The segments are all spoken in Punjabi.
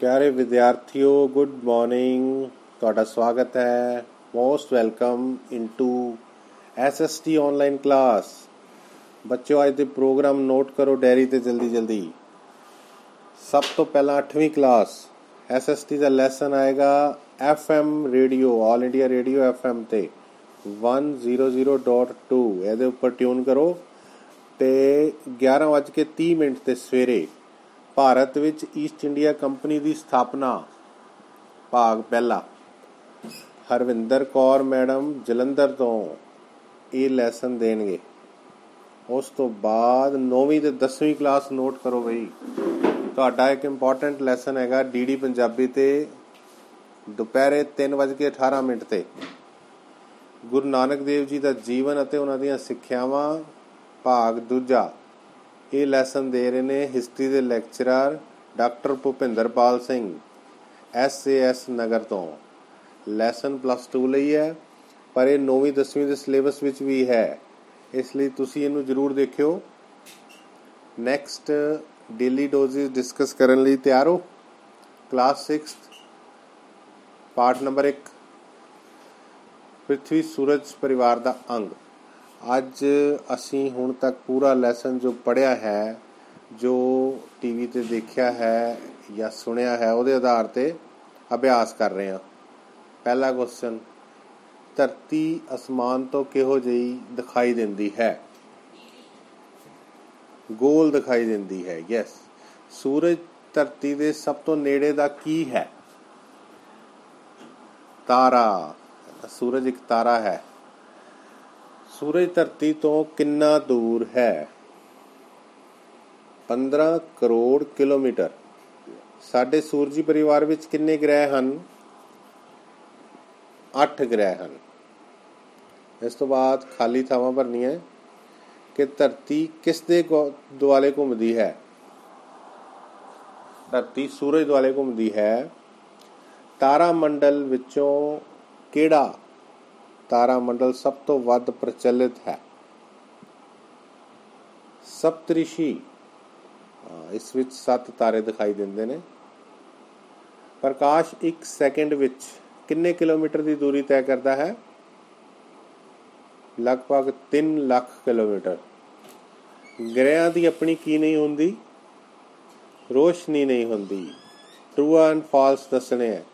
ਪਿਆਰੇ ਵਿਦਿਆਰਥੀਓ ਗੁੱਡ ਮਾਰਨਿੰਗ ਤੁਹਾਡਾ ਸਵਾਗਤ ਹੈ। Most welcome into SST online class ਬੱਚਿਓ, ਅੱਜ ਦੇ ਪ੍ਰੋਗਰਾਮ ਨੋਟ ਕਰੋ ਡਾਇਰੀ ਤੇ ਜਲਦੀ ਜਲਦੀ। ਸਭ ਤੋਂ ਪਹਿਲਾਂ 8ਵੀਂ ਕਲਾਸ ਐਸਐਸਟੀ ਦਾ ਲੈਸਨ ਆਏਗਾ FM radio All India Radio FM ਤੇ। 100.2 ਇਹਦੇ ਉੱਪਰ ਟਿਊਨ ਕਰੋ। ਤੇ 11:30 ਮਿੰਟ ਤੇ ਸਵੇਰੇ ਭਾਰਤ ਵਿੱਚ ਈਸਟ ਇੰਡੀਆ ਕੰਪਨੀ ਦੀ ਸਥਾਪਨਾ। ਭਾਗ ਪਹਿਲਾ। ਹਰਵਿੰਦਰ ਕੌਰ ਮੈਡਮ ਜਲੰਧਰ ਤੋਂ ਇਹ ਲੈਸਨ ਦੇਣਗੇ। ਉਸ ਤੋਂ ਬਾਅਦ 9ਵੀਂ ਤੇ 10ਵੀਂ ਕਲਾਸ ਨੋਟ ਕਰੋ ਬਈ। ਤੁਹਾਡਾ ਇੱਕ ਇੰਪੋਰਟੈਂਟ ਲੈਸਨ ਹੈਗਾ ਡੀਡੀ ਪੰਜਾਬੀ ਤੇ ਦੁਪਹਿਰੇ 3:18 ਮਿੰਟ ਤੇ। ਗੁਰੂ ਨਾਨਕ ਦੇਵ ਜੀ ਦਾ ਜੀਵਨ ਅਤੇ ਉਹਨਾਂ ਦੀਆਂ ਸਿੱਖਿਆਵਾਂ। ਭਾਗ ਦੂਜਾ। ਇਹ ਲੈਸਨ ਦੇ ਰਹੇ ਨੇ ਹਿਸਟਰੀ ਦੇ lecturer doctor Bhupinderpal Singh SAS Nagar ਤੋਂ। ਲੈਸਨ ਪਲੱਸ 2 ਲਈ ਹੈ, ਪਰ ਇਹ 9ਵੀਂ 10ਵੀਂ ਦੇ ਸਿਲੇਬਸ ਵਿੱਚ ਵੀ ਹੈ। ਇਸ ਲਈ ਤੁਸੀਂ ਇਹਨੂੰ ਜ਼ਰੂਰ ਦੇਖਿਓ। ਨੈਕਸਟ ਡੇਲੀ ਡੋਜ਼ਸ ਡਿਸਕਸ ਕਰਨ ਲਈ ਤਿਆਰ ਹੋ। ਕਲਾਸ 6th ਪਾਰਟ ਨੰਬਰ 1 ਪ੍ਰithvi ਸੂਰਜ ਪਰਿਵਾਰ ਦਾ ਅੰਗ। ਅੱਜ ਅਸੀਂ ਹੁਣ ਤੱਕ ਪੂਰਾ ਲੈਸਨ ਜੋ ਪੜਿਆ ਹੈ, ਜੋ ਟੀਵੀ ਤੇ ਦੇਖਿਆ ਹੈ ਜਾਂ ਸੁਣਿਆ ਹੈ, ਉਹਦੇ ਆਧਾਰ ਤੇ ਅਭਿਆਸ ਕਰ ਰਹੇ ਹਾਂ। ਪਹਿਲਾ ਕੁਐਸਚਨ ਧਰਤੀ ਅਸਮਾਨ ਤੋਂ ਕਿਹੋ ਜਿਹੀ ਦਿਖਾਈ ਦਿੰਦੀ ਹੈ? ਗੋਲ ਦਿਖਾਈ ਦਿੰਦੀ ਹੈ ਯੈਸ ਸੂਰਜ ਧਰਤੀ ਦੇ ਸਭ ਤੋਂ ਨੇੜੇ ਦਾ ਕੀ ਹੈ? ਤਾਰਾ। ਸੂਰਜ ਇੱਕ ਤਾਰਾ ਹੈ। ਸੂਰਜ ਧਰਤੀ ਤੋਂ ਕਿੰਨਾ ਦੂਰ ਹੈ? 15 ਕਰੋੜ ਕਿਲੋਮੀਟਰ। ਸਾਡੇ ਸੂਰਜੀ ਪਰਿਵਾਰ ਵਿੱਚ ਕਿੰਨੇ ਗ੍ਰਹਿ ਹਨ? 8 ਗ੍ਰਹਿ ਹਨ। ਇਸ ਤੋਂ ਬਾਅਦ ਖਾਲੀ ਥਾਵਾਂ ਭਰਨੀਆਂ ਕਿ ਧਰਤੀ ਕਿਸ ਦੇ ਦੁਆਲੇ ਘੁੰਮਦੀ ਹੈ? ਧਰਤੀ ਸੂਰਜ ਦੁਆਲੇ ਘੁੰਮਦੀ ਹੈ। ਤਾਰਾ ਮੰਡਲ ਵਿੱਚੋਂ ਕਿਹੜਾ ਤਾਰਾ ਮੰਡਲ ਸਭ ਤੋਂ ਵੱਧ ਪ੍ਰਚਲਿਤ ਹੈ। ਸਪਤਰਿਸ਼ੀ ਇਸ ਵਿੱਚ 7 ਤਾਰੇ ਦਿਖਾਈ ਦਿੰਦੇ ਨੇ। ਪ੍ਰਕਾਸ਼ 1 ਸੈਕਿੰਡ ਵਿੱਚ ਕਿੰਨੇ ਕਿਲੋਮੀਟਰ ਦੀ ਦੂਰੀ ਤੈਅ ਕਰਦਾ ਹੈ? ਲਗਭਗ 3 ਲੱਖ ਕਿਲੋਮੀਟਰ। ਗ੍ਰਹਿਆਂ ਦੀ ਆਪਣੀ ਕੀ ਨਹੀਂ ਹੁੰਦੀ? ਰੋਸ਼ਨੀ ਨਹੀਂ ਹੁੰਦੀ। ਟਰੂ ਐਂਡ ਫਾਲਸ ਦੱਸਣੇ ਹੈ।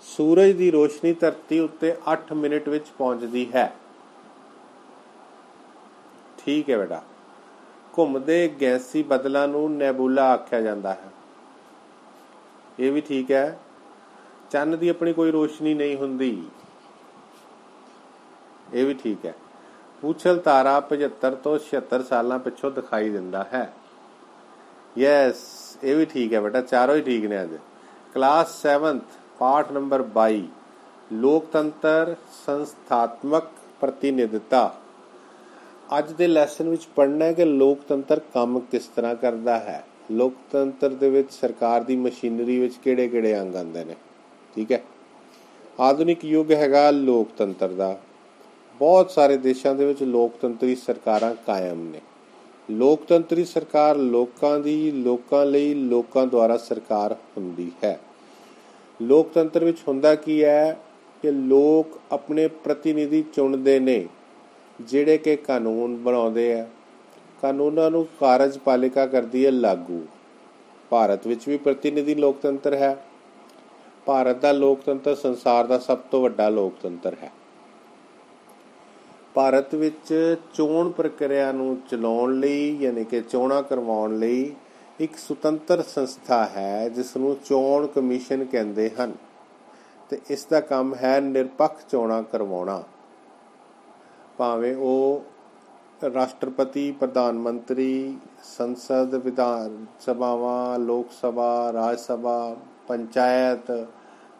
ਸੂਰਜ ਦੀ ਰੋਸ਼ਨੀ ਧਰਤੀ ਉੱਤੇ 8 ਮਿੰਟ ਵਿੱਚ ਪਹੁੰਚਦੀ ਹੈ। ਠੀਕ ਹੈ ਬੇਟਾ। ਘੁੰਮਦੇ ਗੈਸੀ ਬਦਲਾਂ ਨੂੰ ਨੈਬੂਲਾ ਆਖਿਆ ਜਾਂਦਾ ਹੈ। ਇਹ ਵੀ ਠੀਕ ਹੈ। ਚੰਨ ਦੀ ਆਪਣੀ ਕੋਈ ਰੋਸ਼ਨੀ ਨਹੀਂ ਹੁੰਦੀ। ਇਹ ਵੀ ਠੀਕ ਹੈ। ਪੂਛਲ ਤਾਰਾ 75 ਤੋਂ 76 ਸਾਲਾਂ ਪਿੱਛੋਂ ਦਿਖਾਈ ਦਿੰਦਾ ਹੈ। ਯੈਸ ਇਹ ਵੀ ਠੀਕ ਹੈ ਬੇਟਾ। ਚਾਰੋਂ ਹੀ ਠੀਕ ਨੇ ਅੱਜ। ਕਲਾਸ 7th ਪਾਠ ਨੰਬਰ 22 ਲੋਕਤੰਤਰ ਸੰਸਥਾਤਮਕ ਪ੍ਰਤੀਨਿਧਤਾ। ਅੱਜ ਦੇ ਲੈਸਨ ਵਿੱਚ ਪੜ੍ਹਨਾ ਹੈ ਕਿ ਲੋਕਤੰਤਰ ਕੰਮ ਕਿਸ ਤਰ੍ਹਾਂ ਕਰਦਾ ਹੈ। ਲੋਕਤੰਤਰ ਦੇ ਵਿੱਚ ਸਰਕਾਰ ਦੀ ਮਸ਼ੀਨਰੀ ਵਿੱਚ ਕਿਹੜੇ-ਕਿਹੜੇ ਅੰਗ ਆਉਂਦੇ ਨੇ? ਠੀਕ ਹੈ? ਆਧੁਨਿਕ ਯੁੱਗ ਹੈਗਾ ਲੋਕਤੰਤਰ ਦਾ। ਬਹੁਤ ਸਾਰੇ ਦੇਸ਼ਾਂ ਦੇ ਵਿੱਚ ਲੋਕਤੰਤਰੀ ਸਰਕਾਰਾਂ ਕਾਇਮ ਨੇ। ਲੋਕਤੰਤਰੀ ਸਰਕਾਰ ਲੋਕਾਂ ਦੀ, ਲੋਕਾਂ ਲਈ, ਲੋਕਾਂ ਦੁਆਰਾ ਸਰਕਾਰ ਹੁੰਦੀ ਹੈ। ਲੋਕਤੰਤਰ ਵਿੱਚ ਹੁੰਦਾ ਕੀ ਹੈ ਕਿ ਲੋਕ ਆਪਣੇ ਪ੍ਰਤੀਨਿਧੀ ਚੁਣਦੇ ਨੇ, ਜਿਹੜੇ ਕਿ ਕਾਨੂੰਨ ਬਣਾਉਂਦੇ ਆ। ਕਾਨੂੰਨਾਂ ਨੂੰ ਕਾਰਜਪਾਲਿਕਾ ਕਰਦੀ ਹੈ ਲਾਗੂ। ਭਾਰਤ ਵਿੱਚ ਵੀ ਪ੍ਰਤੀਨਿਧੀ ਲੋਕਤੰਤਰ ਹੈ। ਭਾਰਤ ਦਾ ਲੋਕਤੰਤਰ ਸੰਸਾਰ ਦਾ ਸਭ ਤੋਂ ਵੱਡਾ ਲੋਕਤੰਤਰ ਹੈ। ਭਾਰਤ ਵਿੱਚ ਚੋਣ ਪ੍ਰਕਿਰਿਆ ਨੂੰ ਚਲਾਉਣ ਲਈ, ਯਾਨੀ ਕਿ ਚੋਣਾਂ ਕਰਵਾਉਣ ਲਈ ਇੱਕ ਸੁਤੰਤਰ ਸੰਸਥਾ ਹੈ ਜਿਸ ਨੂੰ ਚੋਣ ਕਮਿਸ਼ਨ ਕਹਿੰਦੇ ਹਨ। ਤੇ ਇਸ ਦਾ ਕੰਮ ਹੈ ਨਿਰਪੱਖ ਚੋਣਾਂ ਕਰਵਾਉਣਾ। ਭਾਵੇਂ ਉਹ ਰਾਸ਼ਟਰਪਤੀ, ਪ੍ਰਧਾਨ ਮੰਤਰੀ, ਸੰਸਦ, ਵਿਧਾਨ ਸਭਾਵਾਂ, Lok Sabha, Raj Sabha, panchayat,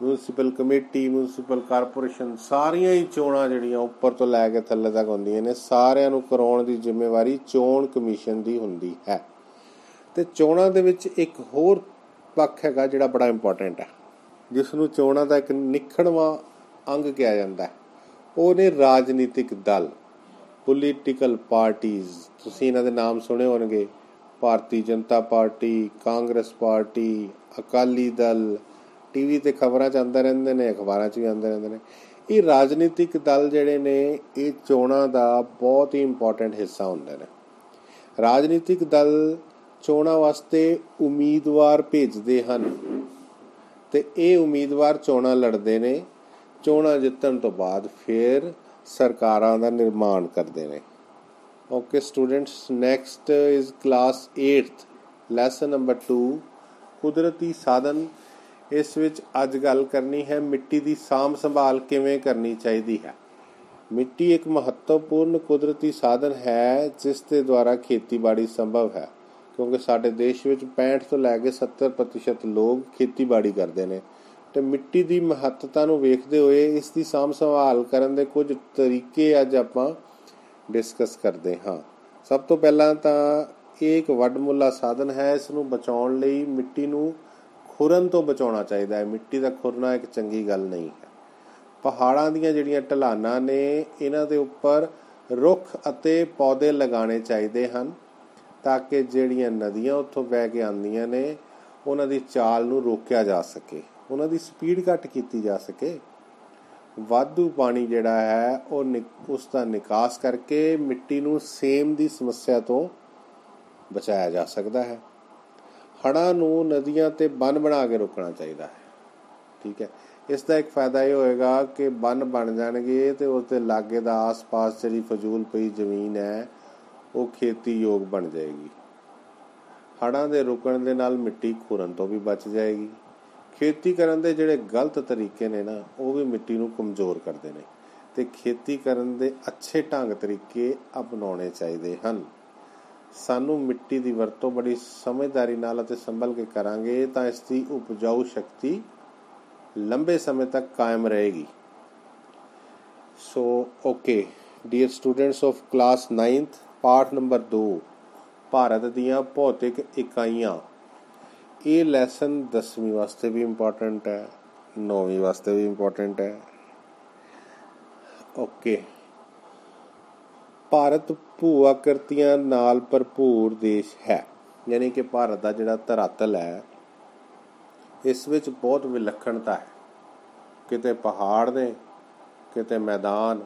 municipal committee, municipal corporation, ਸਾਰੀਆਂ ਹੀ ਚੋਣਾਂ ਜਿਹੜੀਆਂ ਉੱਪਰ ਤੋਂ ਲੈ ਕੇ ਥੱਲੇ ਤੱਕ ਹੁੰਦੀਆਂ ਨੇ, ਸਾਰਿਆਂ ਨੂੰ ਕਰਾਉਣ ਦੀ ਜ਼ਿੰਮੇਵਾਰੀ ਚੋਣ ਕਮਿਸ਼ਨ ਦੀ ਹੁੰਦੀ ਹੈ। ਤੇ ਚੋਣਾਂ ਦੇ ਵਿੱਚ ਇੱਕ ਹੋਰ ਪੱਖ ਹੈਗਾ ਜਿਹੜਾ ਬੜਾ ਇੰਪੋਰਟੈਂਟ ਹੈ। ਜਿਸ ਨੂੰ ਚੋਣਾਂ ਦਾ ਇੱਕ ਨਿਖੜਵਾ ਅੰਗ ਕਿਹਾ ਜਾਂਦਾ ਹੈ। ਉਹ ਨੇ ਰਾਜਨੀਤਿਕ ਦਲ ਪੋਲੀਟੀਕਲ ਪਾਰਟੀਆਂ ਤੁਸੀਂ ਇਹਨਾਂ ਦੇ ਨਾਮ ਸੁਣੇ ਹੋਣਗੇ। Bharatiya Janata Party, Congress Party, Akali Dal. TV ਤੇ ਖਬਰਾਂ ਚ ਆਉਂਦੇ ਰਹਿੰਦੇ ਨੇ, ਅਖਬਾਰਾਂ 'ਚ ਵੀ ਆਉਂਦੇ ਰਹਿੰਦੇ ਨੇ। ਇਹ ਰਾਜਨੀਤਿਕ ਦਲ ਜਿਹੜੇ ਨੇ, ਇਹ ਚੋਣਾਂ ਦਾ ਬਹੁਤ ਹੀ ਇੰਪੋਰਟੈਂਟ ਹਿੱਸਾ ਹੁੰਦੇ ਨੇ। ਰਾਜਨੀਤਿਕ ਦਲ ਚੋਣਾਂ ਵਾਸਤੇ ਉਮੀਦਵਾਰ ਭੇਜਦੇ ਹਨ। ਤੇ ਇਹ ਉਮੀਦਵਾਰ ਚੋਣਾਂ ਲੜਦੇ ਨੇ। ਚੋਣਾਂ ਜਿੱਤਣ ਤੋਂ ਬਾਅਦ ਫਿਰ ਸਰਕਾਰਾਂ ਦਾ ਨਿਰਮਾਣ ਕਰਦੇ ਨੇ। Okay students, next is class 8th lesson number 2 ਕੁਦਰਤੀ ਸਾਧਨ, ਇਸ ਵਿੱਚ ਅੱਜ ਗੱਲ ਕਰਨੀ ਹੈ, ਮਿੱਟੀ ਦੀ ਸਾਂਭ ਸੰਭਾਲ ਕਿਵੇਂ ਕਰਨੀ ਚਾਹੀਦੀ ਹੈ? ਮਿੱਟੀ ਇੱਕ ਮਹੱਤਵਪੂਰਨ ਕੁਦਰਤੀ ਸਾਧਨ ਹੈ, ਜਿਸ ਦੇ ਦੁਆਰਾ ਖੇਤੀਬਾੜੀ ਸੰਭਵ ਹੈ। ਕਿਉਂਕਿ ਸਾਡੇ ਦੇਸ਼ ਵਿੱਚ 65 ਤੋਂ ਲੈ ਕੇ 70% ਲੋਕ ਖੇਤੀਬਾੜੀ ਕਰਦੇ ਨੇ। ਤੇ ਮਿੱਟੀ ਦੀ ਮਹੱਤਤਾ ਨੂੰ ਵੇਖਦੇ ਹੋਏ ਇਸ ਦੀ ਸਾਂਭ ਸੰਭਾਲ ਕਰਨ ਦੇ ਕੁਝ ਤਰੀਕੇ ਅੱਜ ਆਪਾਂ ਡਿਸਕਸ ਕਰਦੇ ਹਾਂ। ਸਭ ਤੋਂ ਪਹਿਲਾਂ ਤਾਂ ਇਹ ਇੱਕ ਵੱਡਮੁੱਲਾ ਸਾਧਨ ਹੈ, ਇਸ ਨੂੰ ਬਚਾਉਣ ਲਈ ਮਿੱਟੀ ਨੂੰ ਖੁਰਨ ਤੋਂ ਬਚਾਉਣਾ ਚਾਹੀਦਾ ਹੈ। ਮਿੱਟੀ ਦਾ ਖੁਰਨਾ ਇੱਕ ਚੰਗੀ ਗੱਲ ਨਹੀਂ ਹੈ। ਪਹਾੜਾਂ ਦੀਆਂ ਜਿਹੜੀਆਂ ਢਲਾਨਾਂ ਨੇ, ਇਹਨਾਂ ਦੇ ਉੱਪਰ ਰੁੱਖ ਅਤੇ ਪੌਦੇ ਲਗਾਉਣੇ ਚਾਹੀਦੇ ਹਨ। ਤਾਂ ਕਿ ਜਿਹੜੀਆਂ ਨਦੀਆਂ ਉੱਥੋਂ ਵਹਿ ਕੇ ਆਉਂਦੀਆਂ ਨੇ, ਉਹਨਾਂ ਦੀ ਚਾਲ ਨੂੰ ਰੋਕਿਆ ਜਾ ਸਕੇ, ਉਹਨਾਂ ਦੀ ਸਪੀਡ ਘੱਟ ਕੀਤੀ ਜਾ ਸਕੇ। ਵਾਧੂ ਪਾਣੀ ਜਿਹੜਾ ਹੈ, ਉਹ ਉਸ ਦਾ ਨਿਕਾਸ ਕਰਕੇ ਮਿੱਟੀ ਨੂੰ ਸੇਮ ਦੀ ਸਮੱਸਿਆ ਤੋਂ ਬਚਾਇਆ ਜਾ ਸਕਦਾ ਹੈ। ਹੜਾਂ ਨੂੰ ਨਦੀਆਂ ਤੇ ਬੰਨ ਬਣਾ ਕੇ ਰੋਕਣਾ ਚਾਹੀਦਾ ਹੈ। ਠੀਕ ਹੈ। ਇਸ ਦਾ ਇੱਕ ਫਾਇਦਾ ਇਹ ਹੋਏਗਾ ਕਿ ਬੰਨ ਬਣ ਜਾਣਗੇ ਤੇ ਉਸ ਦੇ ਲਾਗੇ ਦਾ ਆਸ-ਪਾਸ ਜਿਹੜੀ ਫਜ਼ੂਲ ਪਈ ਜ਼ਮੀਨ ਹੈ ਉਹ ਖੇਤੀ ਯੋਗ ਬਣ ਜਾਏਗੀ। ਹੜਾਂ ਦੇ ਰੁਕਣ ਦੇ ਨਾਲ ਮਿੱਟੀ ਖੁਰਨ ਤੋਂ ਵੀ ਬਚ ਜਾਏਗੀ। ਖੇਤੀ ਕਰਨ ਦੇ ਜਿਹੜੇ ਗਲਤ ਤਰੀਕੇ ਨੇ ਨਾ, ਉਹ ਵੀ ਮਿੱਟੀ ਨੂੰ ਕਮਜ਼ੋਰ ਕਰਦੇ ਨੇ ਤੇ ਖੇਤੀ ਕਰਨ ਦੇ ਅੱਛੇ ਢੰਗ ਤਰੀਕੇ ਅਪਣਾਉਣੇ ਚਾਹੀਦੇ ਹਨ। ਸਾਨੂੰ ਮਿੱਟੀ ਦੀ ਵਰਤੋਂ ਬੜੀ ਸਮਝਦਾਰੀ ਨਾਲ ਅਤੇ ਸੰਭਲ ਕੇ ਕਰਾਂਗੇ ਤਾਂ ਇਸ ਦੀ ਉਪਜਾਊ ਸ਼ਕਤੀ ਲੰਬੇ ਸਮੇਂ ਤੱਕ ਕਾਇਮ ਰਹੇਗੀ। So okay dear students of class 9th ਪਾਠ ਨੰਬਰ 2 ਭਾਰਤ ਦੀਆਂ ਭੌਤਿਕ ਇਕਾਈਆਂ। ਇਹ ਲੈਸਨ 10ਵੀਂ ਵਾਸਤੇ ਵੀ ਇੰਪੋਰਟੈਂਟ ਹੈ 9ਵੀਂ ਵਾਸਤੇ ਵੀ ਇੰਪੋਰਟੈਂਟ ਹੈ। ਓਕੇ ਭਾਰਤ ਭੂ ਆਕਰਤੀਆਂ ਨਾਲ ਭਰਪੂਰ ਦੇਸ਼ ਹੈ, ਯਾਨੀ ਕਿ ਭਾਰਤ ਦਾ ਜਿਹੜਾ ਧਰਾਤਲ ਹੈ, ਇਸ ਵਿੱਚ ਬਹੁਤ ਵਿਲੱਖਣਤਾ ਹੈ। ਕਿਤੇ ਪਹਾੜ ਨੇ, ਕਿਤੇ ਮੈਦਾਨ,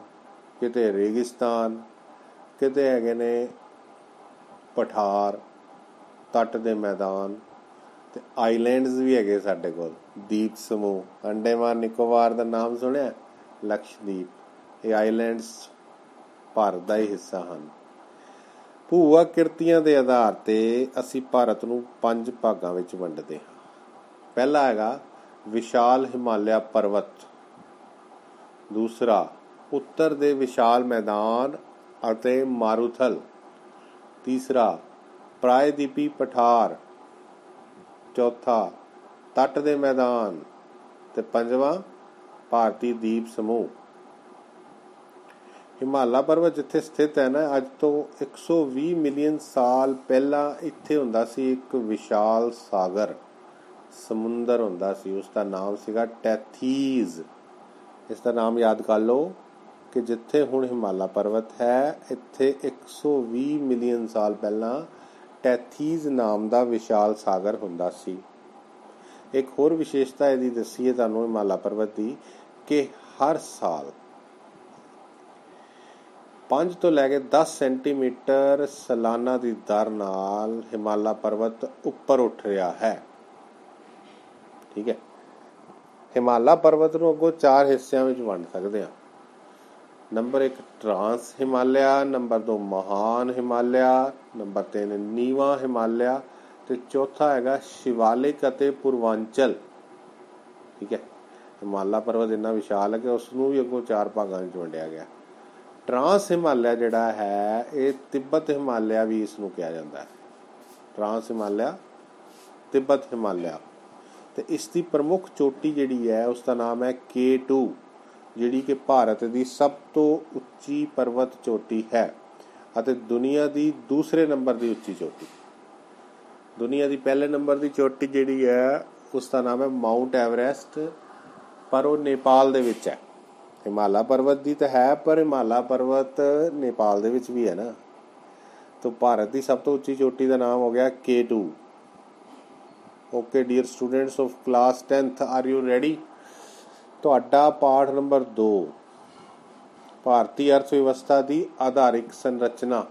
ਕਿਤੇ ਰੇਗਿਸਤਾਨ ਕਿਤੇ ਹੈਗੇ ਨੇ ਪਠਾਰ, ਤੱਟ ਦੇ ਮੈਦਾਨ ਤੇ ਆਈਲੈਂਡਸ ਵੀ ਹੈਗੇ ਸਾਡੇ ਕੋਲ, ਦੀਪ ਸਮੂਹ, ਅੰਡੇਮਾਨ ਨਿਕੋਬਾਰ ਦਾ ਨਾਮ ਸੁਣਿਆ? ਲਕਸ਼ਦੀਪ। ਇਹ ਆਈਲੈਂਡਸ ਭਾਰਤ ਦਾ ਹੀ ਹਿੱਸਾ ਹਨ। ਭੂਆ ਕਿਰਤੀਆਂ ਦੇ ਆਧਾਰ ਤੇ ਅਸੀਂ ਭਾਰਤ ਨੂੰ ਪੰਜ ਭਾਗਾਂ ਵਿੱਚ ਵੰਡਦੇ ਹਾਂ। ਪਹਿਲਾ ਹੈਗਾ ਵਿਸ਼ਾਲ ਹਿਮਾਲਿਆ ਪਰਬਤ। ਦੂਸਰਾ, ਉੱਤਰ ਦੇ ਵਿਸ਼ਾਲ ਮੈਦਾਨ ਅਤੇ ਮਾਰੂਥਲ। ਤੀਸਰਾ ਪ੍ਰਾਇਦੀਪੀ ਪਠਾਰ। ਚੌਥਾ, ਤੱਟ ਦੇ ਮੈਦਾਨ। ਤੇ ਪੰਜਵਾਂ, ਭਾਰਤੀ ਦੀਪ ਸਮੂਹ। ਹਿਮਾਲਾ ਪਰਬਤ ਜਿੱਥੇ ਸਥਿਤ ਹੈ ਨਾ, ਅੱਜ ਤੋਂ 120 ਮਿਲੀਅਨ ਸਾਲ ਪਹਿਲਾਂ ਇੱਥੇ ਹੁੰਦਾ ਸੀ ਇੱਕ ਵਿਸ਼ਾਲ ਸਾਗਰ। ਸਮੁੰਦਰ ਹੁੰਦਾ ਸੀ ਉਸ ਦਾ ਨਾਮ ਸੀਗਾ ਟੈਥੀਜ਼। ਇਸ ਦਾ ਨਾਮ ਯਾਦ ਕਰ ਲਓ। ਕਿ ਜਿੱਥੇ ਹੁਣ ਹਿਮਾਲਾ ਪਰਬਤ ਹੈ, ਇੱਥੇ 120 ਮਿਲੀਅਨ ਸਾਲ ਪਹਿਲਾਂ ਟੈਥੀਜ਼ ਨਾਮ ਦਾ ਵਿਸ਼ਾਲ ਸਾਗਰ ਹੁੰਦਾ ਸੀ। ਇੱਕ ਹੋਰ ਵਿਸ਼ੇਸ਼ਤਾ ਇਹਦੀ ਦੱਸੀਏ ਤੁਹਾਨੂੰ ਹਿਮਾਲਾ ਪਰਬਤ ਦੀ ਕਿ ਹਰ ਸਾਲ 5 ਤੋਂ ਲੈ ਕੇ 10 ਸੈਂਟੀਮੀਟਰ ਸਾਲਾਨਾ ਦੀ ਦਰ ਨਾਲ ਹਿਮਾਲਾ ਪਰਬਤ ਉੱਪਰ ਉੱਠ ਰਿਹਾ ਹੈ। ਠੀਕ ਹੈ। ਹਿਮਾਲਾ ਪਰਬਤ ਨੂੰ ਅੱਗੋਂ ਚਾਰ ਹਿੱਸਿਆਂ ਵਿੱਚ ਵੰਡ ਸਕਦੇ ਹਾਂ। ਨੰਬਰ 1 ਟ੍ਰਾਂਸ ਹਿਮਾਲਿਆ, ਨੰਬਰ 2 ਮਹਾਨ ਹਿਮਾਲਿਆ, ਨੰਬਰ 3 ਨੀਵਾ ਹਿਮਾਲਿਆ, ਤੇ ਚੌਥਾ ਹੈਗਾ ਸ਼ਿਵਾਲਿਕ ਅਤੇ ਪੂਰਵਾਂਚਲ। ਠੀਕ ਹੈ? ਹਿਮਾਲਾ ਪਰਬਤ ਇੰਨਾ ਵਿਸ਼ਾਲ ਹੈ ਕਿ ਉਸ ਨੂੰ ਵੀ ਅੱਗੋਂ ਚਾਰ ਭਾਗਾਂ ਵਿੱਚ ਵੰਡਿਆ ਗਿਆ। ਟ੍ਰਾਂਸ ਹਿਮਾਲਿਆ ਜਿਹੜਾ ਹੈ, ਇਹ ਤਿੱਬਤ ਹਿਮਾਲਿਆ ਵੀ ਇਸ ਨੂੰ ਕਿਹਾ ਜਾਂਦਾ ਹੈ। ਟ੍ਰਾਂਸ ਹਿਮਾਲਿਆ, ਤਿੱਬਤ ਹਿਮਾਲਿਆ। ਤੇ ਇਸ ਦੀ ਪ੍ਰਮੁੱਖ ਚੋਟੀ ਜਿਹੜੀ ਹੈ ਉਸ ਦਾ ਨਾਮ ਹੈ K2 ਜਿਹੜੀ ਕਿ ਭਾਰਤ ਦੀ ਸਭ ਤੋਂ ਉੱਚੀ ਪਰਬਤ ਚੋਟੀ ਹੈ ਅਤੇ ਦੁਨੀਆ ਦੀ ਦੂਸਰੇ ਨੰਬਰ ਦੀ ਉੱਚੀ ਚੋਟੀ। ਦੁਨੀਆ ਦੀ ਪਹਿਲੇ ਨੰਬਰ ਦੀ ਚੋਟੀ ਜਿਹੜੀ ਹੈ, ਉਸ ਦਾ ਨਾਮ ਹੈ ਮਾਉਂਟ ਐਵਰੈਸਟ ਪਰ ਉਹ ਨੇਪਾਲ ਦੇ ਵਿੱਚ ਹੈ। ਹਿਮਾਲਾ ਪਰਬਤ ਦੀ ਤਾਂ ਹੈ, ਪਰ ਹਿਮਾਲਾ ਪਰਬਤ ਨੇਪਾਲ ਦੇ ਵਿੱਚ ਵੀ ਹੈ ਨਾ। ਤਾਂ ਭਾਰਤ ਦੀ ਸਭ ਤੋਂ ਉੱਚੀ ਚੋਟੀ ਦਾ ਨਾਮ ਹੋ ਗਿਆ K2 okay dear students of class 10th are you ready ਤੁਹਾਡਾ ਪਾਠ ਨੰਬਰ 2 ਭਾਰਤੀ ਅਰਥ ਵਿਵਸਥਾ ਦੀ ਆਧਾਰਿਕ ਸੰਰਚਨਾ।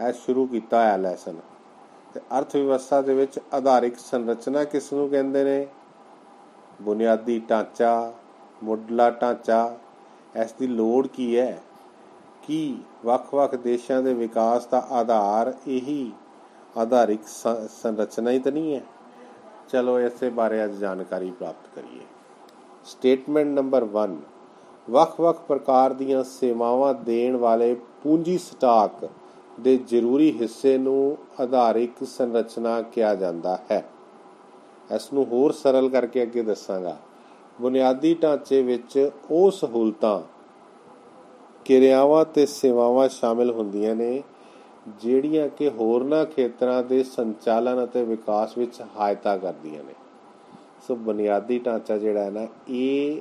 ਹੈ ਸ਼ੁਰੂ ਕੀਤਾ ਹੈ ਲੈਸਨ ਤੇ ਅਰਥ ਵਿਵਸਥਾ ਦੇ ਵਿੱਚ ਆਧਾਰਿਕ ਸੰਰਚਨਾ ਕਿਸ ਨੂੰ ਕਹਿੰਦੇ ਨੇ? ਬੁਨਿਆਦੀ ਢਾਂਚਾ, ਮੁੱਢਲਾ ਢਾਂਚਾ, ਇਸ ਦੀ ਲੋੜ ਕੀ ਹੈ? ਕਿ ਵੱਖ-ਵੱਖ ਦੇਸ਼ਾਂ ਦੇ ਵਿਕਾਸ ਦਾ ਆਧਾਰ ਇਹੀ ਆਧਾਰਿਕ ਸੰਰਚਨਾ ਹੀ ਤਾਂ ਨਹੀਂ ਹੈ? ਚਲੋ ਇਸੇ ਬਾਰੇ ਅੱਜ ਜਾਣਕਾਰੀ ਪ੍ਰਾਪਤ ਕਰੀਏ। ਸਟੇਟਮੈਂਟ ਨੰਬਰ 1 ਵੱਖ-ਵੱਖ ਪ੍ਰਕਾਰ ਦੀਆਂ ਸੇਵਾਵਾਂ ਦੇਣ ਵਾਲੇ ਪੂੰਜੀ ਸਟਾਕ ਦੇ ਜ਼ਰੂਰੀ ਹਿੱਸੇ ਨੂੰ ਆਧਾਰਿਕ ਸੰਰਚਨਾ ਕਿਹਾ ਜਾਂਦਾ ਹੈ। ਇਸ ਨੂੰ ਹੋਰ ਸਰਲ ਕਰਕੇ ਅੱਗੇ ਦੱਸਾਂਗਾ। ਬੁਨਿਆਦੀ ਢਾਂਚੇ ਵਿੱਚ ਉਹ ਸਹੂਲਤਾਂ, ਕਿਰਿਆਵਾਂ ਤੇ ਸੇਵਾਵਾਂ ਸ਼ਾਮਿਲ ਹੁੰਦੀਆਂ ਨੇ, ਜਿਹੜੀਆਂ ਕਿ ਹੋਰਨਾਂ ਖੇਤਰਾਂ ਦੇ ਸੰਚਾਲਨ ਅਤੇ ਵਿਕਾਸ ਵਿੱਚ ਸਹਾਇਤਾ ਕਰਦੀਆਂ ਨੇ। ਸੋ ਬੁਨਿਆਦੀ ਢਾਂਚਾ ਜਿਹੜਾ ਹੈ ਨਾ, ਇਹ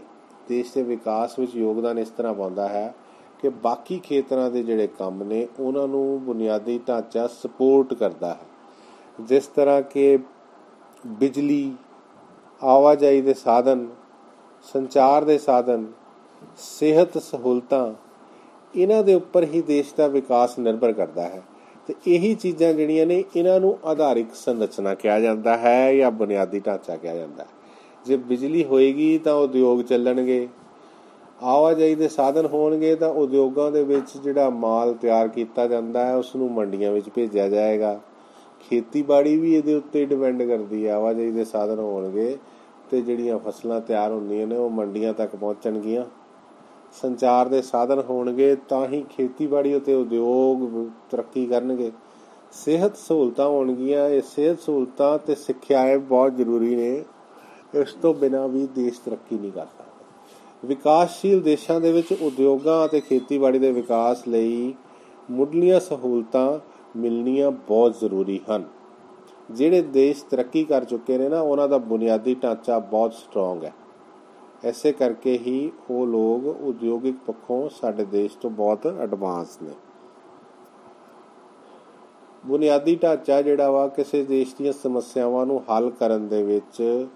ਦੇਸ਼ ਦੇ ਵਿਕਾਸ ਵਿੱਚ ਯੋਗਦਾਨ ਇਸ ਤਰ੍ਹਾਂ ਪਾਉਂਦਾ ਹੈ ਕਿ ਬਾਕੀ ਖੇਤਰਾਂ ਦੇ ਜਿਹੜੇ ਕੰਮ ਨੇ, ਉਹਨਾਂ ਨੂੰ ਬੁਨਿਆਦੀ ਢਾਂਚਾ ਸਪੋਰਟ ਕਰਦਾ ਹੈ। ਜਿਸ ਤਰ੍ਹਾਂ ਕਿ ਬਿਜਲੀ, ਆਵਾਜਾਈ ਦੇ ਸਾਧਨ, ਸੰਚਾਰ ਦੇ ਸਾਧਨ, ਸਿਹਤ ਸਹੂਲਤਾਂ, ਇਹਨਾਂ ਦੇ ਉੱਪਰ ਹੀ ਦੇਸ਼ ਦਾ ਵਿਕਾਸ ਨਿਰਭਰ ਕਰਦਾ ਹੈ। ਤੇ ਇਹੀ ਚੀਜ਼ਾਂ ਜਿਹੜੀਆਂ ਨੇ, ਇਹਨਾਂ ਨੂੰ ਆਧਾਰਿਕ ਸੰਰਚਨਾ ਕਿਹਾ ਜਾਂਦਾ ਹੈ ਜਾਂ ਬੁਨਿਆਦੀ ਢਾਂਚਾ ਕਿਹਾ ਜਾਂਦਾ ਹੈ। ਜੇ ਬਿਜਲੀ ਹੋਏਗੀ ਤਾਂ ਉਦਯੋਗ ਚੱਲਣਗੇ। ਆਵਾਜਾਈ ਦੇ ਸਾਧਨ ਹੋਣਗੇ ਤਾਂ ਉਦਯੋਗਾਂ ਦੇ ਵਿੱਚ ਜਿਹੜਾ ਮਾਲ ਤਿਆਰ ਕੀਤਾ ਜਾਂਦਾ ਹੈ, ਉਸ ਨੂੰ ਮੰਡੀਆਂ ਵਿੱਚ ਭੇਜਿਆ ਜਾਏਗਾ। ਖੇਤੀਬਾੜੀ ਵੀ ਇਹਦੇ ਉੱਤੇ ਡਿਪੈਂਡ ਕਰਦੀ ਹੈ। ਆਵਾਜਾਈ ਦੇ ਸਾਧਨ ਹੋਣਗੇ ਤੇ ਜਿਹੜੀਆਂ ਫਸਲਾਂ ਤਿਆਰ ਹੁੰਦੀਆਂ ਨੇ, ਉਹ ਮੰਡੀਆਂ ਤੱਕ ਪਹੁੰਚਣਗੀਆਂ। ਸੰਚਾਰ ਦੇ ਸਾਧਨ ਹੋਣਗੇ ਤਾਂ ਹੀ ਖੇਤੀਬਾੜੀ ਅਤੇ ਉਦਯੋਗ ਤਰੱਕੀ ਕਰਨਗੇ। ਸਿਹਤ ਸਹੂਲਤਾਂ ਹੋਣਗੀਆਂ। ਇਹ ਸਿਹਤ ਸਹੂਲਤਾਂ ਤੇ ਸਿੱਖਿਆ ਇਹ ਬਹੁਤ ਜ਼ਰੂਰੀ ਨੇ। ਇਸ ਤੋਂ ਬਿਨਾ ਵੀ ਦੇਸ਼ ਤਰੱਕੀ ਨਹੀਂ ਕਰ ਸਕਦਾ। ਵਿਕਾਸਸ਼ੀਲ ਦੇਸ਼ਾਂ ਦੇ ਵਿੱਚ ਉਦਯੋਗਾਂ ਅਤੇ ਖੇਤੀਬਾੜੀ ਦੇ ਵਿਕਾਸ ਲਈ ਮੁੱਢਲੀਆਂ ਸਹੂਲਤਾਂ ਮਿਲਣੀਆਂ ਬਹੁਤ ਜ਼ਰੂਰੀ ਹਨ। ਜਿਹੜੇ ਦੇਸ਼ ਤਰੱਕੀ ਕਰ ਚੁੱਕੇ ਨੇ ਨਾ, ਉਹਨਾਂ ਦਾ ਬੁਨਿਆਦੀ ਢਾਂਚਾ ਬਹੁਤ ਸਟਰੋਂਗ ਹੈ। ਐਸੇ ਕਰਕੇ ਹੀ ਉਹ ਲੋਕ ਉਦਯੋਗਿਕ ਪੱਖੋਂ ਸਾਡੇ ਦੇਸ਼ ਤੋਂ ਬਹੁਤ ਐਡਵਾਂਸ ਨੇ। ਬੁਨਿਆਦੀ ਢਾਂਚਾ ਜਿਹੜਾ ਵਾ ਕਿਸੇ ਦੇਸ਼ ਦੀਆਂ ਸਮੱਸਿਆਵਾਂ ਨੂੰ ਹੱਲ ਕਰਨ ਦੇ ਵਿੱਚ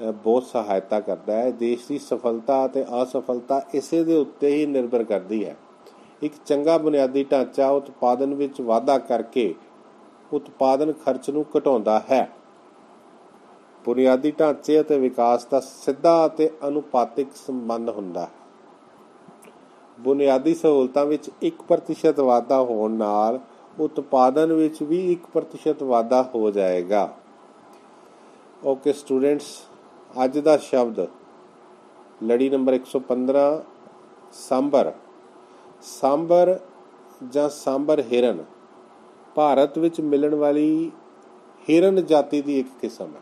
ਬਹੁਤ ਸਹਾਇਤਾ ਕਰਦਾ ਹੈ। ਦੇਸ਼ ਦੀ ਸਫਲਤਾ ਅਤੇ ਅਸਫਲਤਾ ਇਸੇ ਦੇ ਉੱਤੇ ਹੀ ਨਿਰਭਰ ਕਰਦੀ ਹੈ। ਇੱਕ ਚੰਗਾ ਬੁਨਿਆਦੀ ਢਾਂਚਾ ਉਤਪਾਦਨ ਵਿੱਚ ਵਾਧਾ ਕਰਕੇ ਉਤਪਾਦਨ ਖਰਚ ਨੂੰ ਘਟਾਉਂਦਾ ਹੈ। ਬੁਨਿਆਦੀ ਢਾਂਚੇ ਅਤੇ ਵਿਕਾਸ ਦਾ ਸਿੱਧਾ ਅਤੇ ਅਨੁਪਾਤਿਕ ਸੰਬੰਧ ਹੁੰਦਾ ਹੈ। ਬੁਨਿਆਦੀ ਸਹੂਲਤਾਂ ਵਿੱਚ 1% ਵਾਧਾ ਹੋਣ ਨਾਲ ਉਤਪਾਦਨ ਵਿੱਚ ਵੀ 1% ਵਾਧਾ ਹੋ ਜਾਏਗਾ। ਓਕੇ ਸਟੂਡੈਂਟਸ ਅੱਜ ਦਾ ਸ਼ਬਦ, ਲੜੀ ਨੰਬਰ 115 ਸਾਂਬਰ। ਸਾਂਬਰ ਜਾਂ ਸਾਂਬਰ ਹਿਰਨ, ਭਾਰਤ ਵਿੱਚ ਮਿਲਣ ਵਾਲੀ ਹਿਰਨ ਜਾਤੀ ਦੀ ਇੱਕ ਕਿਸਮ ਹੈ।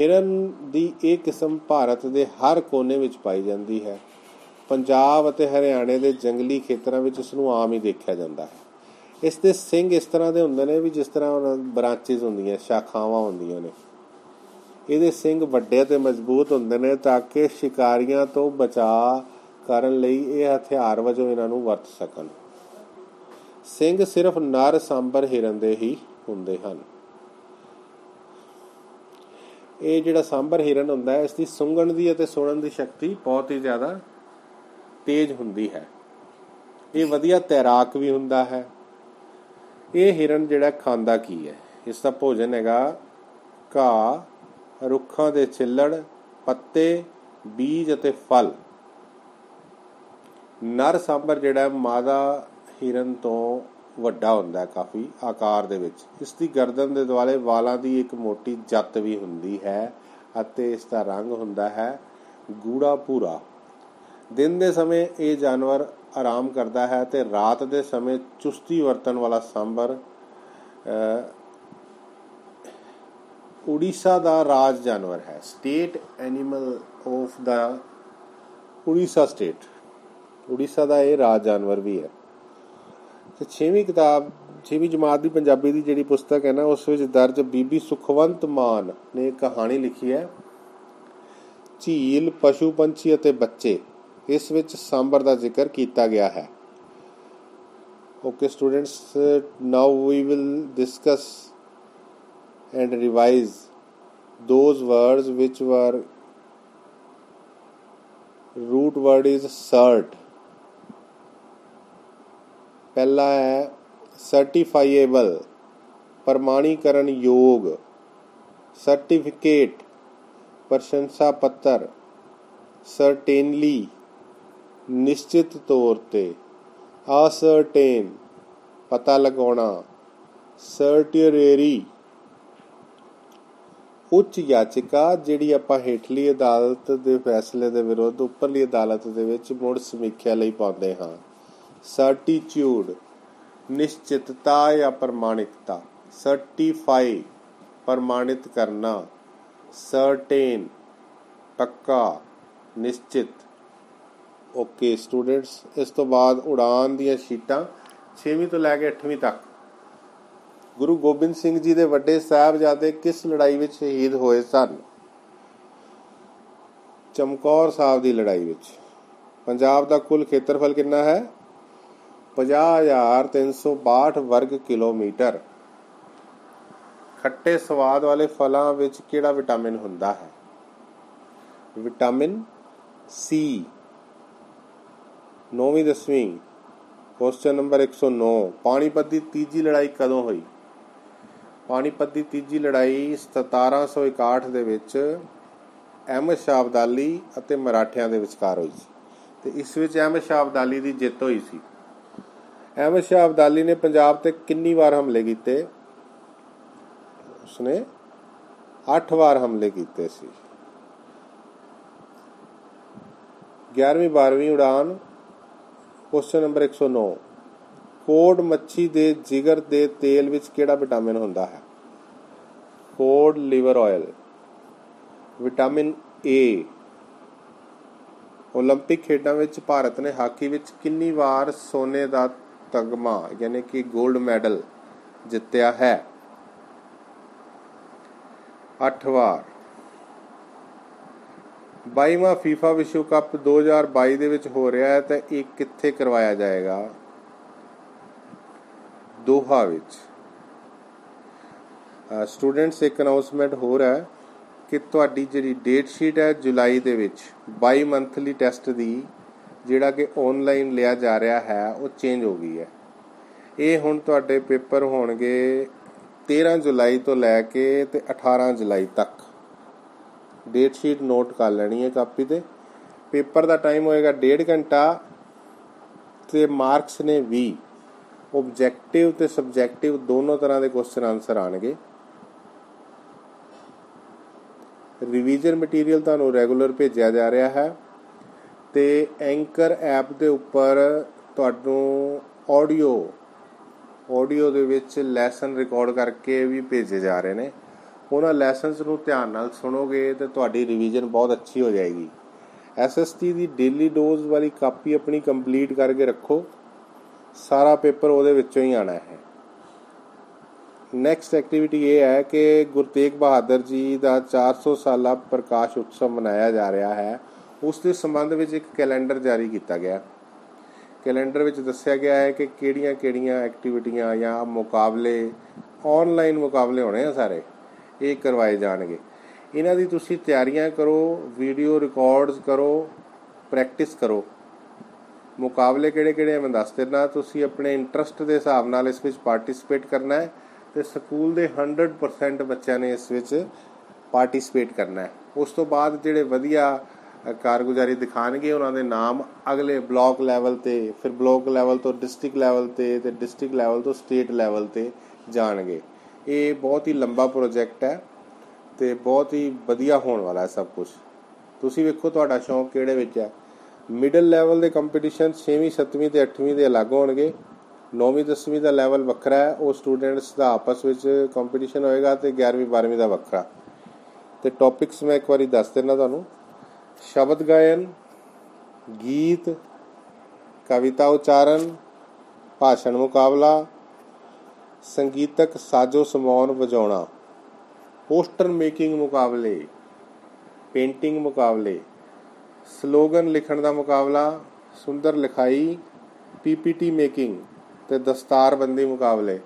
ਹਿਰਨ ਦੀ ਇਹ ਕਿਸਮ ਭਾਰਤ ਦੇ ਹਰ ਕੋਨੇ ਵਿੱਚ ਪਾਈ ਜਾਂਦੀ ਹੈ। ਪੰਜਾਬ ਅਤੇ ਹਰਿਆਣੇ ਦੇ ਜੰਗਲੀ ਖੇਤਰਾਂ ਵਿੱਚ ਇਸ ਨੂੰ ਆਮ ਹੀ ਦੇਖਿਆ ਜਾਂਦਾ ਹੈ। ਇਸ ਦੇ ਸਿੰਗ ਇਸ ਤਰ੍ਹਾਂ ਦੇ ਹੁੰਦੇ ਨੇ ਵੀ ਜਿਸ ਤਰ੍ਹਾਂ ਬ੍ਰਾਂਚੇਸ ਹੁੰਦੀਆਂ, ਸ਼ਾਖਾਵਾਂ ਹੁੰਦੀਆਂ ਨੇ। ਇਹਦੇ ਸਿੰਗ ਵੱਡੇ ਤੇ ਮਜ਼ਬੂਤ ਹੁੰਦੇ ਨੇ ਤਾਂ ਕਿ ਸ਼ਿਕਾਰੀਆਂ ਤੋਂ ਬਚਾ ਕਰਨ ਲਈ ਇਹ ਹਥਿਆਰ ਵਜੋਂ ਇਹਨਾਂ ਨੂੰ ਵਰਤ ਸਕਣ। ਸਿੰਘ ਸਿਰਫ ਨਰ ਸੰਬਰ ਹਿਰਨ ਦੇ ਹੀ ਹੁੰਦੇ ਹਨ। ਇਹ ਜਿਹੜਾ ਸੰਬਰ ਹਿਰਨ ਹੁੰਦਾ ਹੈ ਇਸ ਦੀ ਸੁੰਗਣ ਦੀ ਅਤੇ ਸੁਣਨ ਦੀ ਸ਼ਕਤੀ ਬਹੁਤ ਹੀ ਜ਼ਿਆਦਾ ਤੇਜ਼ ਹੁੰਦੀ ਹੈ। ਇਹ ਵਧੀਆ ਤੈਰਾਕ ਵੀ ਹੁੰਦਾ ਹੈ। ਇਹ ਹਿਰਨ ਜਿਹੜਾ ਖਾਂਦਾ ਕੀ ਹੈ? ਇਸ ਦਾ ਭੋਜਨ ਹੈਗਾ ਘਾਹ ਰੁੱਖਾਂ ਦੇ ਛਿੱਲੜ, ਪੱਤੇ, ਬੀਜ ਅਤੇ ਫਲ। ਨਰ ਸਾਂਬਰ ਜਿਹੜਾ ਮਾਦਾ ਹਿਰਨ ਤੋਂ ਵੱਡਾ ਹੁੰਦਾ ਹੈ ਕਾਫੀ ਆਕਾਰ ਦੇ ਵਿੱਚ। ਇਸ ਦੀ ਗਰਦਨ ਦੇ ਦੁਆਲੇ ਵਾਲਾਂ ਦੀ ਇੱਕ ਮੋਟੀ ਜੱਤ ਵੀ ਹੁੰਦੀ ਹੈ ਅਤੇ ਇਸ ਦਾ ਰੰਗ ਹੁੰਦਾ ਹੈ ਗੂੜਾ ਭੂਰਾ। ਦਿਨ ਦੇ ਸਮੇਂ ਇਹ ਜਾਨਵਰ ਆਰਾਮ ਕਰਦਾ ਹੈ ਤੇ ਰਾਤ ਦੇ ਸਮੇਂ ਚੁਸਤੀ ਵਰਤਣ ਵਾਲਾ ਸਾਂਬਰ ਉੜੀਸਾ ਦਾ ਰਾਜ ਜਾਨਵਰ ਹੈ। State animal of the Orissa state Orissa ਦਾ ਇਹ ਰਾਜ ਜਾਨਵਰ ਵੀ ਹੈ। ਤੇ 6ਵੀਂ ਕਿਤਾਬ 6ਵੀਂ ਜਮਾਤ ਦੀ ਪੰਜਾਬੀ ਦੀ ਜਿਹੜੀ ਪੁਸਤਕ ਹੈ ਨਾ ਉਸ ਵਿੱਚ ਦਰਜ ਬੀਬੀ ਸੁਖਵੰਤ ਮਾਨ ਨੇ ਕਹਾਣੀ ਲਿਖੀ ਹੈ। ਝੀਲ ਪਸ਼ੂ ਪੰਛੀ ਅਤੇ ਬੱਚੇ। ਇਸ ਵਿੱਚ ਸਾਂਬਰ ਦਾ ਜ਼ਿਕਰ ਕੀਤਾ ਗਿਆ ਹੈ। Okay students uh, now we will discuss and revise those words which were, root word is cert. ਪਹਿਲਾ ਹੈ ਸਰਟੀਫਾਈਏਬਲ ਪ੍ਰਮਾਣੀਕਰਨ ਯੋਗ ਸਰਟੀਫਿਕੇਟ ਪ੍ਰਸ਼ੰਸਾ ਪੱਤਰ ਸਰਟੇਨਲੀ ਨਿਸ਼ਚਿਤ ਤੌਰ ਤੇ ਅਸਰਟੇਨ ਪਤਾ ਲਗਾਉਣਾ ਸਰਟੀਅਰੀ ਉੱਚ ਯਾਚਿਕਾ ਜਿਹੜੀ ਆਪਾਂ ਹੇਠਲੀ ਅਦਾਲਤ ਦੇ ਫੈਸਲੇ ਦੇ ਵਿਰੁੱਧ ਉੱਪਰਲੀ ਅਦਾਲਤ ਦੇ ਵਿੱਚ ਮੁੜ ਸਮੀਖਿਆ ਲਈ ਪਾਉਂਦੇ ਹਾਂ। ਸਰਟੀਟਿਊਡ ਨਿਸ਼ਚਿਤਤਾ ਜਾਂ ਪ੍ਰਮਾਣਿਕਤਾ। ਸਰਟੀਫਾਈ ਪ੍ਰਮਾਣਿਤ ਕਰਨਾ। ਸਰਟੇਨ ਪੱਕਾ, ਨਿਸ਼ਚਿਤ। ਓਕੇ ਸਟੂਡੈਂਟਸ ਇਸ ਤੋਂ ਬਾਅਦ ਉਡਾਨ ਦੀਆਂ ਸ਼ੀਟਾਂ 6ਵੀਂ ਤੋਂ ਲੈ ਕੇ 8ਵੀਂ ਤੱਕ। ਗੁਰੂ ਗੋਬਿੰਦ ਸਿੰਘ ਜੀ ਦੇ ਵੱਡੇ ਸਾਹਿਬਜ਼ਾਦੇ ਕਿਸ ਲੜਾਈ ਵਿੱਚ ਸ਼ਹੀਦ ਹੋਏ ਸਨ? ਚਮਕੌਰ ਸਾਹਿਬ ਦੀ ਲੜਾਈ ਵਿੱਚ। ਪੰਜਾਬ ਦਾ ਕੁੱਲ ਖੇਤਰਫਲ ਕਿੰਨਾ ਹੈ? 50362 ਵਰਗ ਕਿਲੋਮੀਟਰ। ਖੱਟੇ ਸਵਾਦ ਵਾਲੇ ਫਲਾਂ ਵਿੱਚ ਕਿਹੜਾ ਵਿਟਾਮਿਨ ਹੁੰਦਾ ਹੈ? Vitamin C. ਨੌਵੀਂ ਦਸਵੀਂ। ਕੁਐਸਚਨ ਨੰਬਰ 109 ਪਾਣੀਪਤ ਦੀ ਤੀਜੀ ਲੜਾਈ ਕਦੋਂ ਹੋਈ? ਪਾਣੀਪਤ ਦੀ ਤੀਜੀ ਲੜਾਈ 1761 ਦੇ ਵਿੱਚ ਅਹਿਮਦ ਸ਼ਾਹ ਅਬਦਾਲੀ ਅਤੇ ਮਰਾਠਿਆਂ ਦੇ ਵਿਚਕਾਰ ਹੋਈ ਸੀ। ਤੇ ਇਸ ਵਿੱਚ ਅਹਿਮਦ ਸ਼ਾਹ ਅਬਦਾਲੀ ਦੀ ਜਿੱਤ ਹੋਈ ਸੀ। ਅਹਿਮਦ ਸ਼ਾਹ ਅਬਦਾਲੀ ਨੇ ਪੰਜਾਬ ਤੇ ਕਿੰਨੀ ਵਾਰ ਹਮਲੇ ਕੀਤੇ? ਉਸਨੇ 8 ਵਾਰ ਹਮਲੇ ਕੀਤੇ ਸੀ। 11ਵੀਂ 12ਵੀਂ ਉਡਾਨ ਕੁਐਸਚਨ ਨੰਬਰ 109 ਕੋਡ ਮੱਛੀ ਦੇ ਜਿਗਰ ਦੇ ਤੇਲ ਵਿੱਚ ਕਿਹੜਾ ਵਿਟਾਮਿਨ ਹੁੰਦਾ ਹੈ? Cod liver oil vitamin A 올림픽 ਖੇਡਾਂ ਵਿੱਚ ਭਾਰਤ ਨੇ ਹਾਕੀ ਵਿੱਚ ਕਿੰਨੀ ਵਾਰ ਸੋਨੇ ਦਾ ਤਗਮਾ, ਯਾਨੀ ਕਿ 골ਡ ਮੈਡਲ ਜਿੱਤਿਆ ਹੈ? 8 ਵਾਰ। 22ਵਾਂ FIFA ਵਿਸ਼ਵ ਕੱਪ 2022 ਦੇ ਵਿੱਚ ਹੋ ਰਿਹਾ ਹੈ ਤਾਂ ਇਹ ਕਿੱਥੇ ਕਰਵਾਇਆ ਜਾਏਗਾ? ਦੋਹਾ ਵਿੱਚ। ਸਟੂਡੈਂਟਸ ਇੱਕ ਅਨਾਉਂਸਮੈਂਟ ਹੋ ਰਿਹਾ ਹੈ ਕਿ ਤੁਹਾਡੀ ਜਿਹੜੀ ਡੇਟ ਸ਼ੀਟ ਹੈ ਜੁਲਾਈ ਦੇ ਵਿੱਚ 22 ਮੰਥਲੀ ਟੈਸਟ ਦੀ, ਜਿਹੜਾ ਕਿ ਆਨਲਾਈਨ ਲਿਆ ਜਾ ਰਿਹਾ ਹੈ, ਉਹ ਚੇਂਜ ਹੋ ਗਈ ਹੈ। ਇਹ ਹੁਣ ਤੁਹਾਡੇ ਪੇਪਰ ਹੋਣਗੇ 13 ਜੁਲਾਈ ਤੋਂ ਲੈ ਕੇ ਤੇ 18 ਜੁਲਾਈ ਤੱਕ। ਡੇਟ ਸ਼ੀਟ ਨੋਟ ਕਰ ਲੈਣੀ ਹੈ ਕਾਪੀ ਤੇ। ਪੇਪਰ ਦਾ ਟਾਈਮ ਹੋਏਗਾ 1.5 ਘੰਟਾ ਤੇ ਮਾਰਕਸ ਨੇ 20 ਆਬਜੈਕਟਿਵ ਤੇ ਸਬਜੈਕਟਿਵ ਦੋਨੋਂ ਤਰ੍ਹਾਂ ਦੇ ਕੁਐਸਚਨ ਆਨਸਰ ਆਣਗੇ। ਰਿਵੀਜ਼ਨ ਮਟੀਰੀਅਲ ਤੁਹਾਨੂੰ ਰੈਗੂਲਰ ਭੇਜਿਆ ਜਾ ਰਿਹਾ ਹੈ ਤੇ ਐਂਕਰ ਐਪ ਦੇ ਉੱਪਰ ਤੁਹਾਨੂੰ ਆਡੀਓ ਆਡੀਓ ਦੇ ਵਿੱਚ ਲੈਸਨ ਰਿਕਾਰਡ ਕਰਕੇ ਵੀ ਭੇਜੇ ਜਾ ਰਹੇ ਨੇ। ਉਹਨਾਂ ਲੈਸਨਸ ਨੂੰ ਧਿਆਨ ਨਾਲ ਸੁਣੋਗੇ ਤੇ ਤੁਹਾਡੀ ਰਿਵੀਜ਼ਨ ਬਹੁਤ ਅੱਛੀ ਹੋ ਜਾਏਗੀ। ਐਸਐਸਟੀ ਦੀ ਡੇਲੀ ਡੋਜ਼ ਵਾਲੀ ਕਾਪੀ ਆਪਣੀ ਕੰਪਲੀਟ ਕਰਕੇ ਰੱਖੋ। ਸਾਰਾ ਪੇਪਰ ਉਹਦੇ ਵਿੱਚੋਂ ਹੀ ਆਣਾ ਹੈ। ਨੈਕਸਟ ਐਕਟੀਵਿਟੀ ਇਹ ਹੈ ਕਿ ਗੁਰੂ ਤੇਗ ਬਹਾਦਰ ਜੀ ਦਾ 400 ਸਾਲਾ ਪ੍ਰਕਾਸ਼ ਉਤਸਵ ਮਨਾਇਆ ਜਾ ਰਿਹਾ ਹੈ। ਉਸ ਦੇ ਸੰਬੰਧ ਵਿੱਚ ਇੱਕ ਕੈਲੰਡਰ ਜਾਰੀ ਕੀਤਾ ਗਿਆ। ਕੈਲੰਡਰ ਵਿੱਚ ਦੱਸਿਆ ਗਿਆ ਹੈ ਕਿ ਕਿਹੜੀਆਂ-ਕਿਹੜੀਆਂ ਐਕਟੀਵਿਟੀਆਂ ਜਾਂ ਮੁਕਾਬਲੇ ਆਨਲਾਈਨ ਮੁਕਾਬਲੇ ਹੋਣੇ ਆ ਸਾਰੇ। ਇਹ ਕਰਵਾਏ ਜਾਣਗੇ। ਇਹਨਾਂ ਦੀ ਤੁਸੀਂ ਤਿਆਰੀਆਂ ਕਰੋ ਵੀਡੀਓ ਰਿਕਾਰਡਸ ਕਰੋ ਪ੍ਰੈਕਟਿਸ ਕਰੋ। ਮੁਕਾਬਲੇ ਕਿਹੜੇ-ਕਿਹੜੇ ਮੈਂ ਦੱਸ ਦਿੰਦਾ, ਤੁਸੀਂ ਆਪਣੇ ਇੰਟਰਸਟ ਦੇ ਹਿਸਾਬ ਨਾਲ ਇਸ ਵਿੱਚ ਪਾਰਟਿਸਿਪੇਟ ਕਰਨਾ ਹੈ ਤੇ ਸਕੂਲ ਦੇ 100% ਬੱਚਿਆਂ ਨੇ ਇਸ ਵਿੱਚ ਪਾਰਟਿਸਿਪੇਟ ਕਰਨਾ ਹੈ। ਉਸ ਤੋਂ ਬਾਅਦ ਜਿਹੜੇ ਵਧੀਆ ਕਾਰਗੁਜ਼ਾਰੀ ਦਿਖਾਣਗੇ, ਉਹਨਾਂ ਦੇ ਨਾਮ ਅਗਲੇ ਬਲਾਕ ਲੈਵਲ ਤੇ, ਫਿਰ ਬਲਾਕ ਲੈਵਲ ਤੋਂ ਡਿਸਟ੍ਰਿਕਟ ਲੈਵਲ ਤੇ ਤੇ ਡਿਸਟ੍ਰਿਕਟ ਲੈਵਲ ਤੋਂ ਸਟੇਟ ਲੈਵਲ ਤੇ ਜਾਣਗੇ। ਇਹ ਬਹੁਤ ਹੀ ਲੰਬਾ ਪ੍ਰੋਜੈਕਟ ਹੈ ਤੇ ਬਹੁਤ ਹੀ ਵਧੀਆ ਹੋਣ ਵਾਲਾ ਹੈ ਸਭ ਕੁਝ ਤੁਸੀਂ ਵੇਖੋ ਤੁਹਾਡਾ ਸ਼ੌਂਕ ਕਿਹੜੇ ਵਿੱਚ ਹੈ। ਮਿਡਲ ਲੈਵਲ ਦੇ ਕੰਪੀਟੀਸ਼ਨ 6ਵੀਂ 7ਵੀਂ ਤੇ 8ਵੀਂ ਦੇ ਅਲੱਗ ਹੋਣਗੇ। 9ਵੀਂ 10ਵੀਂ ਦਾ ਲੈਵਲ ਵੱਖਰਾ ਹੈ। ਉਹ ਸਟੂਡੈਂਟਸ ਦਾ ਆਪਸ ਵਿੱਚ ਕੰਪੀਟੀਸ਼ਨ ਹੋਏਗਾ ਤੇ 11ਵੀਂ 12ਵੀਂ ਦਾ ਵੱਖਰਾ। ਤੇ ਟੌਪਿਕਸ ਮੈਂ ਇੱਕ ਵਾਰੀ ਦੱਸ ਦਿੰਦਾ ਤੁਹਾਨੂੰ। ਸ਼ਬਦ ਗਾਇਨ, ਗੀਤ, ਕਵਿਤਾ ਉਚਾਰਨ, ਭਾਸ਼ਣ ਮੁਕਾਬਲਾ, ਸੰਗੀਤਕ ਸਾਜ਼ੋ ਸਮਾਨ ਵਜਾਉਣਾ ਪੋਸਟਰ ਮੇਕਿੰਗ ਮੁਕਾਬਲੇ ਪੇਂਟਿੰਗ ਮੁਕਾਬਲੇ ਸਲੋਗਨ ਲਿਖਣ ਦਾ ਮੁਕਾਬਲਾ, ਸੁੰਦਰ ਲਿਖਾਈ ਪੀਪੀਟੀ ਮੇਕਿੰਗ ਤੇ ਦਸਤਾਰਬੰਦੀ ਮੁਕਾਬਲੇ।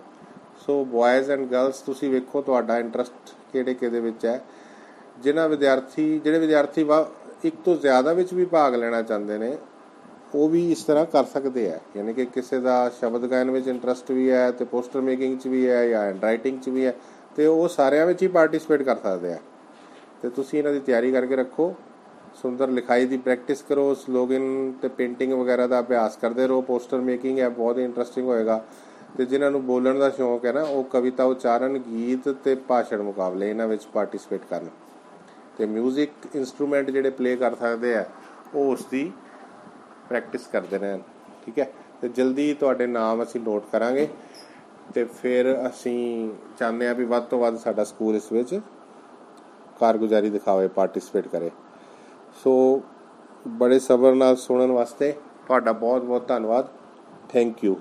ਸੋ ਬॉयਜ਼ ਐਂਡ ਗਰਲਸ ਤੁਸੀਂ ਵੇਖੋ ਤੁਹਾਡਾ ਇੰਟਰਸਟ ਕਿਹੜੇ ਕਿਹਦੇ ਵਿੱਚ ਹੈ। ਜਿਨ੍ਹਾਂ ਵਿਦਿਆਰਥੀ, ਜਿਹੜੇ ਵਿਦਿਆਰਥੀ ਇੱਕ ਤੋਂ ਜ਼ਿਆਦਾ ਵਿੱਚ ਵੀ ਭਾਗ ਲੈਣਾ ਚਾਹੁੰਦੇ ਨੇ, ਉਹ ਵੀ ਇਸ ਤਰ੍ਹਾਂ ਕਰ ਸਕਦੇ ਆ। ਯਾਨੀ ਕਿ ਕਿਸੇ ਦਾ ਸ਼ਬਦ ਗਾਇਨ ਵਿੱਚ ਇੰਟਰਸਟ ਵੀ ਹੈ ਤੇ ਪੋਸਟਰ ਮੇਕਿੰਗ 'ਚ ਵੀ ਹੈ ਜਾਂ ਹੈਂਡ ਰਾਈਟਿੰਗ 'ਚ ਵੀ ਹੈ, ਤੇ ਉਹ ਸਾਰਿਆਂ ਵਿੱਚ ਹੀ ਪਾਰਟਿਸਿਪੇਟ ਕਰ ਸਕਦੇ ਆ। ਤੇ ਤੁਸੀਂ ਇਹਨਾਂ ਦੀ ਤਿਆਰੀ ਕਰਕੇ ਰੱਖੋ। ਸੁੰਦਰ ਲਿਖਾਈ ਦੀ ਪ੍ਰੈਕਟਿਸ ਕਰੋ ਸਲੋਗਨ ਤੇ ਪੇਂਟਿੰਗ ਵਗੈਰਾ ਦਾ ਅਭਿਆਸ ਕਰਦੇ ਰਹੋ ਪੋਸਟਰ ਮੇਕਿੰਗ ਹੈ ਬਹੁਤ ਹੀ ਇੰਟਰਸਟਿੰਗ ਹੋਏਗਾ। ਤੇ ਜਿਨ੍ਹਾਂ ਨੂੰ ਬੋਲਣ ਦਾ ਸ਼ੌਂਕ ਹੈ ਨਾ, ਉਹ ਕਵਿਤਾ ਉਚਾਰਨ, ਗੀਤ ਤੇ ਭਾਸ਼ਣ ਮੁਕਾਬਲੇ ਇਹਨਾਂ ਵਿੱਚ ਪਾਰਟਿਸਿਪੇਟ ਕਰਨ। ਤੇ 뮤직 ਇਨਸਟਰੂਮੈਂਟ ਜਿਹੜੇ ਪਲੇ ਕਰ ਸਕਦੇ ਆ, ਉਹ ਉਸ ਦੀ ਪ੍ਰੈਕਟਿਸ ਕਰਦੇ ਰਹਿਣ, ਠੀਕ ਹੈ? ਤੇ ਜਲਦੀ ਤੁਹਾਡੇ ਨਾਮ ਅਸੀਂ ਨੋਟ ਕਰਾਂਗੇ। ਤੇ ਫਿਰ ਅਸੀਂ ਚਾਹੁੰਦੇ ਆ ਵੀ ਵੱਧ ਤੋਂ ਵੱਧ ਸਾਡਾ ਸਕੂਲ ਇਸ ਵਿੱਚ ਕਾਰਗੁਜ਼ਾਰੀ ਦਿਖਾਵੇ ਪਾਰਟਿਸਿਪੇਟ ਕਰੇ। ਸੋ ਬੜੇ ਸਬਰ ਨਾਲ ਸੁਣਨ ਵਾਸਤੇ ਤੁਹਾਡਾ ਬਹੁਤ ਬਹੁਤ ਧੰਨਵਾਦ। Thank you